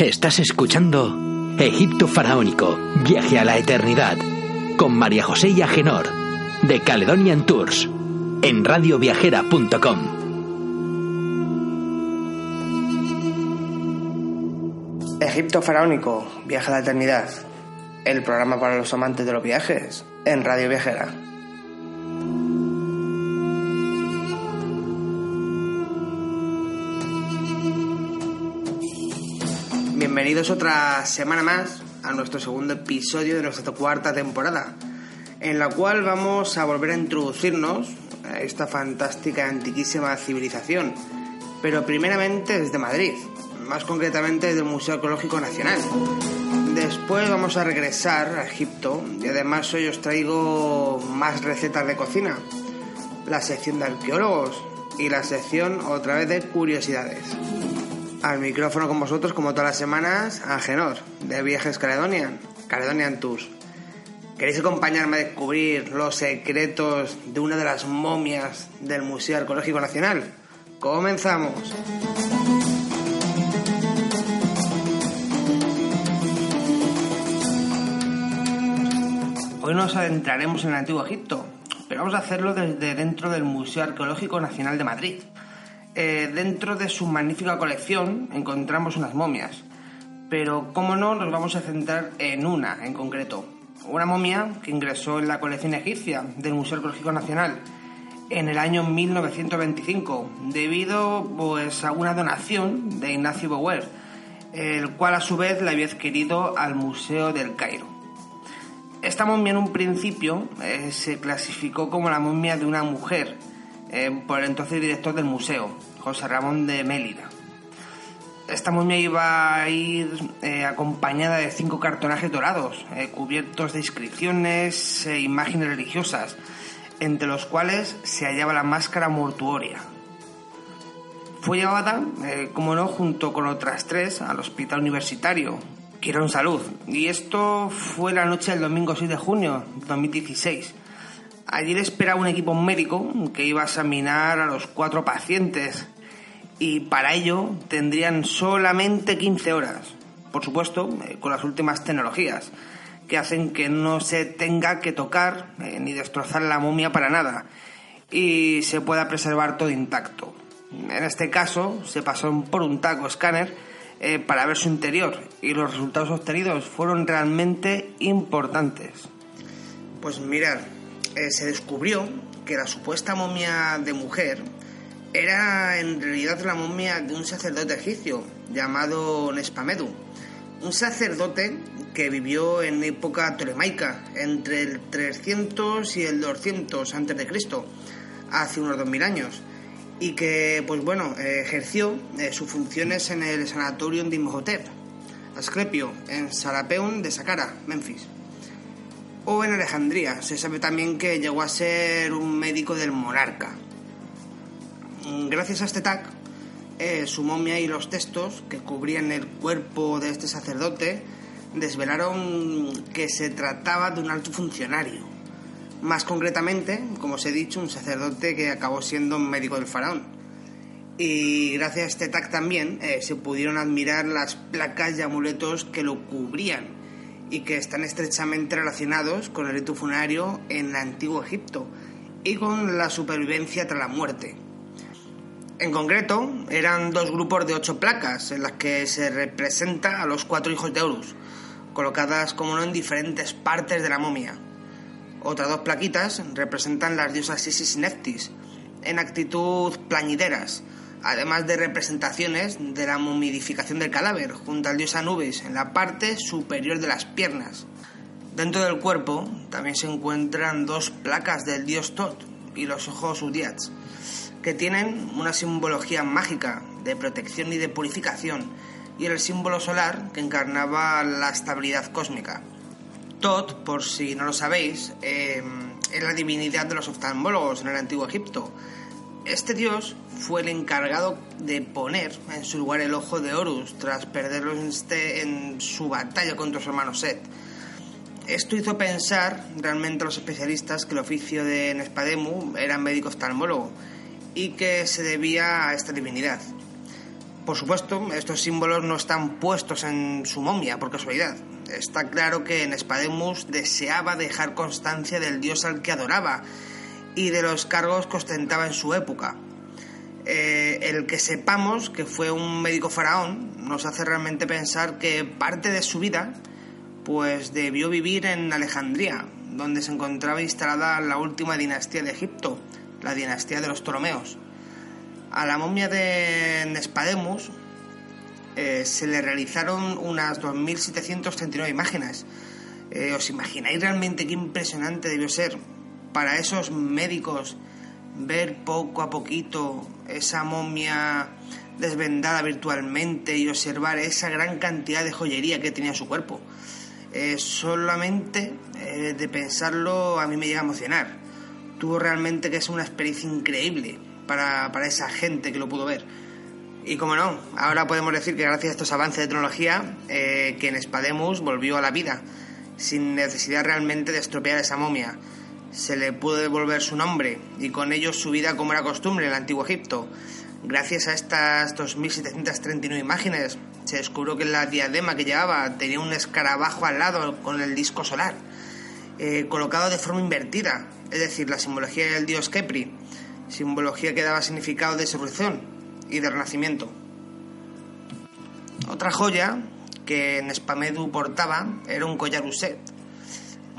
Estás escuchando Egipto Faraónico, Viaje a la Eternidad, con María José y Agenor, de Caledonian Tours, en radioviajera.com. Egipto Faraónico, Viaje a la Eternidad, el programa para los amantes de los viajes, en Radio Viajera. Bienvenidos otra semana más a nuestro segundo episodio de nuestra cuarta temporada, en la cual vamos a volver a introducirnos a esta fantástica antiquísima civilización, pero primeramente desde Madrid, más concretamente desde el Museo Arqueológico Nacional. Después vamos a regresar a Egipto y además hoy os traigo más recetas de cocina, la sección de arqueólogos y la sección otra vez de curiosidades. Al micrófono con vosotros, como todas las semanas, Agenor, de Viajes Caledonian, Caledonian Tours. ¿Queréis acompañarme a descubrir los secretos de una de las momias del Museo Arqueológico Nacional? ¡Comenzamos! Hoy nos adentraremos en el Antiguo Egipto, pero vamos a hacerlo desde dentro del Museo Arqueológico Nacional de Madrid. Eh, dentro de su magnífica colección encontramos unas momias, pero como no, nos vamos a centrar en una en concreto. Una momia que ingresó en la colección egipcia del Museo Arqueológico Nacional en el año 1925, debido pues, a una donación de Ignacio Bower, el cual a su vez le había adquirido al Museo del Cairo. Esta momia en un principio eh, se clasificó como la momia de una mujer eh, por entonces director del museo, José Ramón de Mélida. Esta momia iba a ir eh, acompañada de cinco cartonajes dorados, cubiertos de inscripciones e imágenes religiosas, entre los cuales se hallaba la máscara mortuoria. Fue llevada, como no, junto con otras tres al hospital universitario, Quirón Salud. Y esto fue la noche del domingo 6 de junio de 2016. Allí le esperaba un equipo médico que iba a examinar a los cuatro pacientes y para ello tendrían solamente 15 horas. Por supuesto, eh, con las últimas tecnologías que hacen que no se tenga que tocar eh, ni destrozar la momia para nada y se pueda preservar todo intacto. En este caso, se pasó por un taco escáner eh, para ver su interior y los resultados obtenidos fueron realmente importantes. Pues mirad, eh, se descubrió que la supuesta momia de mujer era en realidad la momia de un sacerdote egipcio llamado Nespamedu, un sacerdote que vivió en época tolemaica, entre el 300 y el 200 a.C., hace unos 2000 años, y que, pues bueno, ejerció eh, sus funciones en el sanatorium de Imhotep, Asclepio, en Sarapeum de Saqqara, Memphis o en Alejandría. Se sabe también que llegó a ser un médico del monarca. Gracias a este tag, eh, su momia y los textos que cubrían el cuerpo de este sacerdote desvelaron que se trataba de un alto funcionario. Más concretamente, como os he dicho, un sacerdote que acabó siendo un médico del faraón. Y gracias a este tag también eh, se pudieron admirar las placas y amuletos que lo cubrían y que están estrechamente relacionados con el rito funerario en el antiguo Egipto y con la supervivencia tras la muerte. En concreto, eran dos grupos de ocho placas en las que se representa a los cuatro hijos de Horus, colocadas como no en diferentes partes de la momia. Otras dos plaquitas representan las diosas Isis y Neftis, en actitud plañideras, además de representaciones de la momidificación del cadáver junto al dios Anubis en la parte superior de las piernas. Dentro del cuerpo también se encuentran dos placas del dios Tot y los ojos Udiats, que tienen una simbología mágica de protección y de purificación, y el símbolo solar que encarnaba la estabilidad cósmica. Tot, por si no lo sabéis, eh, es la divinidad de los oftalmólogos en el antiguo Egipto, este dios fue el encargado de poner en su lugar el ojo de Horus tras perderlo en, este, su batalla contra su hermano Set. Esto hizo pensar realmente a los especialistas que el oficio de Nespademu era médico oftalmólogo y que se debía a esta divinidad. Por supuesto, estos símbolos no están puestos en su momia por casualidad. Está claro que Nespademus deseaba dejar constancia del dios al que adoraba y de los cargos que ostentaba en su época. Eh, el que sepamos que fue un médico faraón nos hace realmente pensar que parte de su vida pues debió vivir en Alejandría, donde se encontraba instalada la última dinastía de Egipto, la dinastía de los Ptolomeos. A la momia de Nespademus eh, se le realizaron unas 2.739 imágenes. Eh, ¿Os imagináis realmente qué impresionante debió ser para esos médicos ver poco a poquito esa momia desvendada virtualmente y observar esa gran cantidad de joyería que tenía su cuerpo? Eh, solamente de pensarlo a mí me llega a emocionar. Tuvo realmente que es una experiencia increíble para, para esa gente que lo pudo ver. Y como no, ahora podemos decir que gracias a estos avances de tecnología, eh, que Spademus volvió a la vida, sin necesidad realmente de estropear esa momia. Se le pudo devolver su nombre y con ello su vida como era costumbre en el antiguo Egipto. Gracias a estas 2.739 imágenes, se descubrió que la diadema que llevaba tenía un escarabajo al lado con el disco solar, eh, colocado de forma invertida, es decir, la simbología del dios Kepri simbología que daba significado de resurrección y de renacimiento. Otra joya que Nespamedu portaba era un collar uset,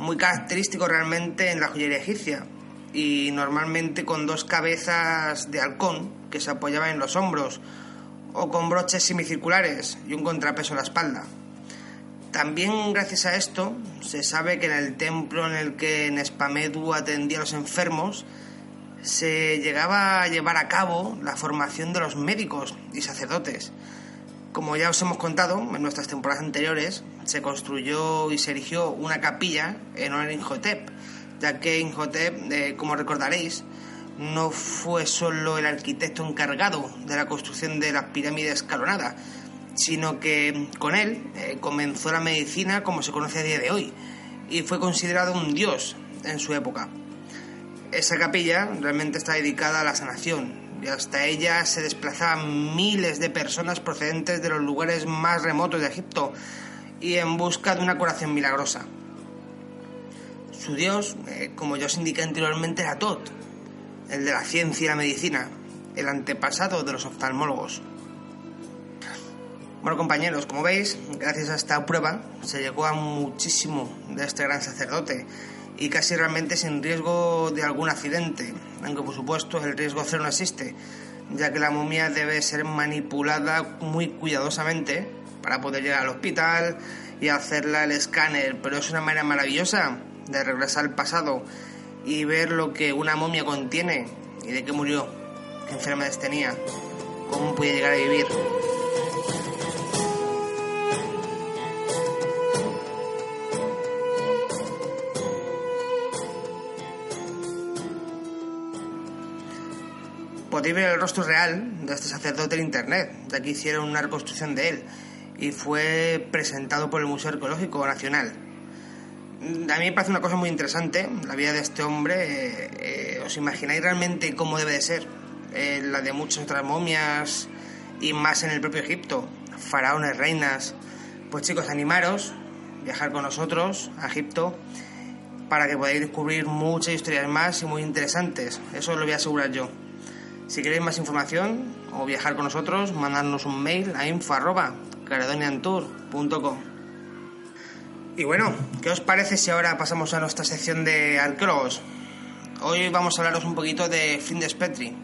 muy característico realmente en la joyería egipcia y normalmente con dos cabezas de halcón que se apoyaban en los hombros o con broches semicirculares y un contrapeso en la espalda. También gracias a esto se sabe que en el templo en el que Nespamedu atendía a los enfermos se llegaba a llevar a cabo la formación de los médicos y sacerdotes. Como ya os hemos contado en nuestras temporadas anteriores, se construyó y se erigió una capilla en honor a Inhotep, ya que Inhotep, eh, como recordaréis, no fue solo el arquitecto encargado de la construcción de las pirámides escalonadas, sino que con él eh, comenzó la medicina como se conoce a día de hoy y fue considerado un dios en su época. Esa capilla realmente está dedicada a la sanación y hasta ella se desplazaban miles de personas procedentes de los lugares más remotos de Egipto y en busca de una curación milagrosa. Su dios, eh, como ya os indiqué anteriormente, era Tot, el de la ciencia y la medicina, el antepasado de los oftalmólogos. Bueno compañeros, como veis, gracias a esta prueba se llegó a muchísimo de este gran sacerdote y casi realmente sin riesgo de algún accidente, aunque por supuesto el riesgo cero no existe, ya que la momia debe ser manipulada muy cuidadosamente para poder llegar al hospital y hacerla el escáner, pero es una manera maravillosa de regresar al pasado y ver lo que una momia contiene y de qué murió, qué enfermedades tenía, cómo puede llegar a vivir. podéis ver el rostro real de este sacerdote en internet, ya que hicieron una reconstrucción de él y fue presentado por el Museo Arqueológico Nacional. A mí me parece una cosa muy interesante la vida de este hombre. Eh, eh, ¿Os imagináis realmente cómo debe de ser? Eh, la de muchas otras momias y más en el propio Egipto, faraones, reinas. Pues chicos, animaros, viajar con nosotros a Egipto para que podáis descubrir muchas historias más y muy interesantes. Eso lo voy a asegurar yo. Si queréis más información o viajar con nosotros, mandadnos un mail a Y bueno, ¿qué os parece si ahora pasamos a nuestra sección de arqueólogos? Hoy vamos a hablaros un poquito de Flinders Petrie.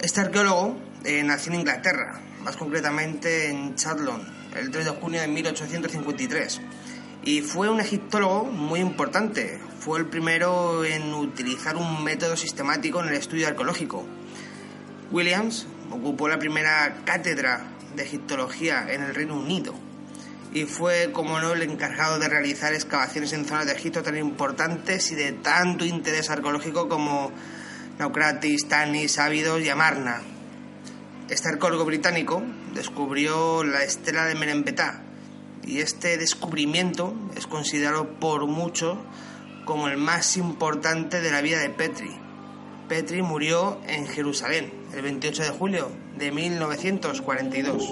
Este arqueólogo eh, nació en Inglaterra, más concretamente en Chatlon, el 3 de junio de 1853 y fue un egiptólogo muy importante. Fue el primero en utilizar un método sistemático en el estudio arqueológico. Williams ocupó la primera cátedra de egiptología en el Reino Unido y fue, como no, el encargado de realizar excavaciones en zonas de Egipto tan importantes y de tanto interés arqueológico como Naucratis, Tanis, Ávidos y Amarna. Este arqueólogo británico descubrió la estela de Merembetá, y este descubrimiento es considerado por muchos como el más importante de la vida de Petri. Petri murió en Jerusalén el 28 de julio de 1942.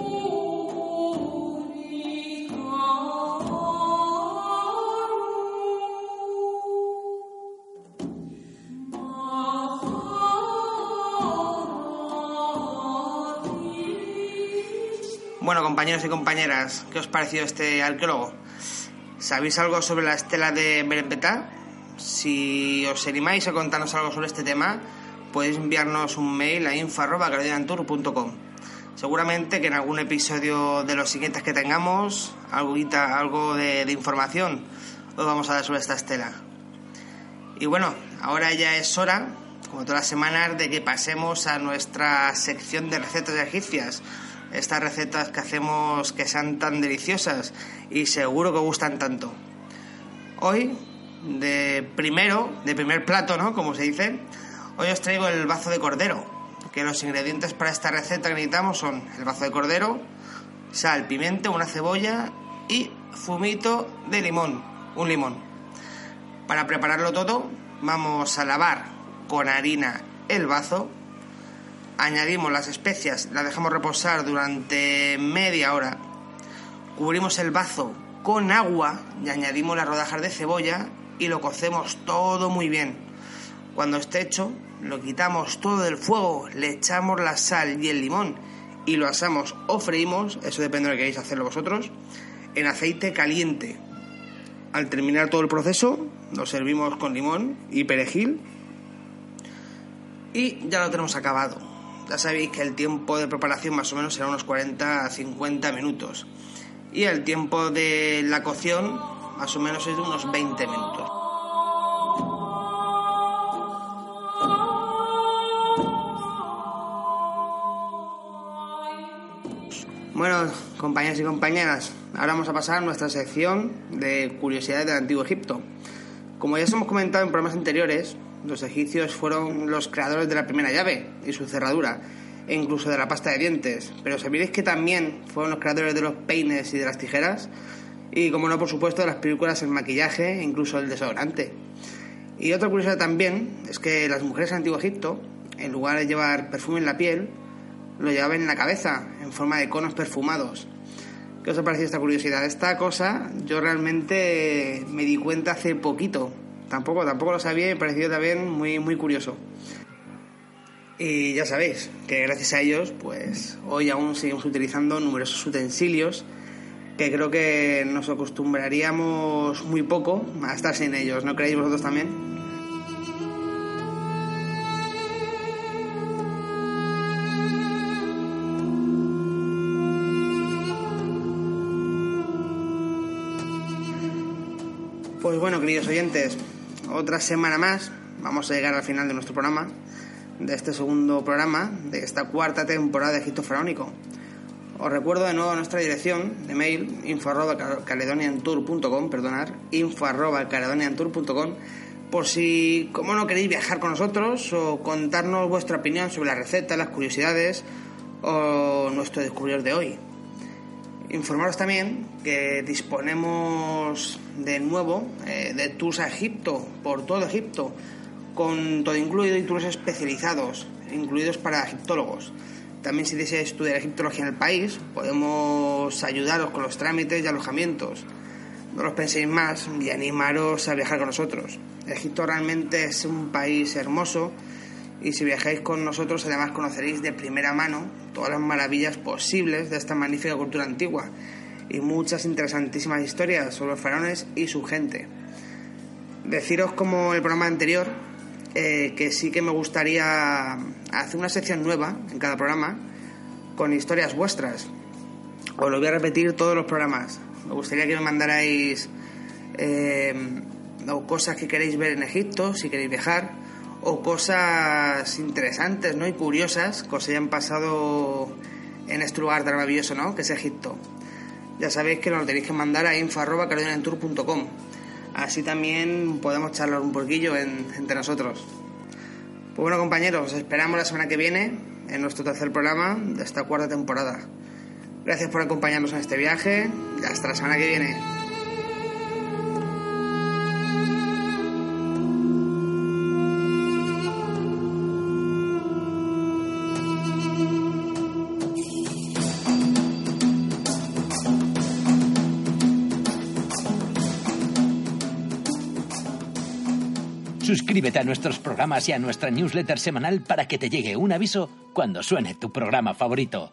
Bueno, compañeros y compañeras, ¿qué os pareció este arqueólogo? ¿Sabéis algo sobre la estela de Berempetá? Si os animáis a contarnos algo sobre este tema, podéis enviarnos un mail a info.com. Seguramente que en algún episodio de los siguientes que tengamos, algo, algo de, de información os vamos a dar sobre esta estela. Y bueno, ahora ya es hora, como todas las semanas, de que pasemos a nuestra sección de recetas egipcias estas recetas que hacemos que sean tan deliciosas y seguro que gustan tanto. Hoy, de primero, de primer plato, ¿no? Como se dice, hoy os traigo el bazo de cordero, que los ingredientes para esta receta que necesitamos son el bazo de cordero, sal, pimiento, una cebolla y fumito de limón, un limón. Para prepararlo todo, vamos a lavar con harina el bazo añadimos las especias, las dejamos reposar durante media hora, cubrimos el bazo con agua y añadimos las rodajas de cebolla y lo cocemos todo muy bien. Cuando esté hecho, lo quitamos todo del fuego, le echamos la sal y el limón y lo asamos o freímos, eso depende de lo que queréis hacerlo vosotros, en aceite caliente. Al terminar todo el proceso, lo servimos con limón y perejil y ya lo tenemos acabado. Ya sabéis que el tiempo de preparación más o menos será unos 40 a 50 minutos. Y el tiempo de la cocción más o menos es de unos 20 minutos. Bueno, compañeros y compañeras, ahora vamos a pasar a nuestra sección de curiosidades del Antiguo Egipto. Como ya os hemos comentado en programas anteriores, los egipcios fueron los creadores de la primera llave y su cerradura, e incluso de la pasta de dientes. Pero ¿sabéis que también fueron los creadores de los peines y de las tijeras? Y como no, por supuesto, las películas, el maquillaje incluso el desodorante. Y otra curiosidad también es que las mujeres en Antiguo Egipto, en lugar de llevar perfume en la piel, lo llevaban en la cabeza, en forma de conos perfumados. ¿Qué os ha parecido esta curiosidad? Esta cosa yo realmente me di cuenta hace poquito, Tampoco, tampoco lo sabía y me pareció también muy, muy curioso. Y ya sabéis que gracias a ellos, pues hoy aún seguimos utilizando numerosos utensilios que creo que nos acostumbraríamos muy poco a estar sin ellos. ¿No creéis vosotros también? Pues bueno, queridos oyentes, otra semana más. Vamos a llegar al final de nuestro programa, de este segundo programa, de esta cuarta temporada de Egipto Faraónico. Os recuerdo de nuevo nuestra dirección de mail info.caledoniantour.com, perdonar, info.caledoniantour.com, por si, como no queréis viajar con nosotros o contarnos vuestra opinión sobre la receta, las curiosidades o nuestro descubridor de hoy. Informaros también que disponemos de nuevo eh, de tours a Egipto, por todo Egipto, con todo incluido y tours especializados, incluidos para egiptólogos. También si deseáis estudiar egiptología en el país, podemos ayudaros con los trámites y alojamientos. No los penséis más y animaros a viajar con nosotros. Egipto realmente es un país hermoso y si viajáis con nosotros además conoceréis de primera mano todas las maravillas posibles de esta magnífica cultura antigua y muchas interesantísimas historias sobre los faraones y su gente. Deciros como el programa anterior eh, que sí que me gustaría hacer una sección nueva en cada programa con historias vuestras. Os lo voy a repetir todos los programas. Me gustaría que me mandarais eh, cosas que queréis ver en Egipto, si queréis viajar o cosas interesantes ¿no? y curiosas que os hayan pasado en este lugar tan maravilloso ¿no? que es Egipto. Ya sabéis que nos lo tenéis que mandar a info.caledoniantour.com Así también podemos charlar un poquillo entre nosotros. Pues bueno compañeros, os esperamos la semana que viene en nuestro tercer programa de esta cuarta temporada. Gracias por acompañarnos en este viaje y hasta la semana que viene. Suscríbete a nuestros programas y a nuestra newsletter semanal para que te llegue un aviso cuando suene tu programa favorito.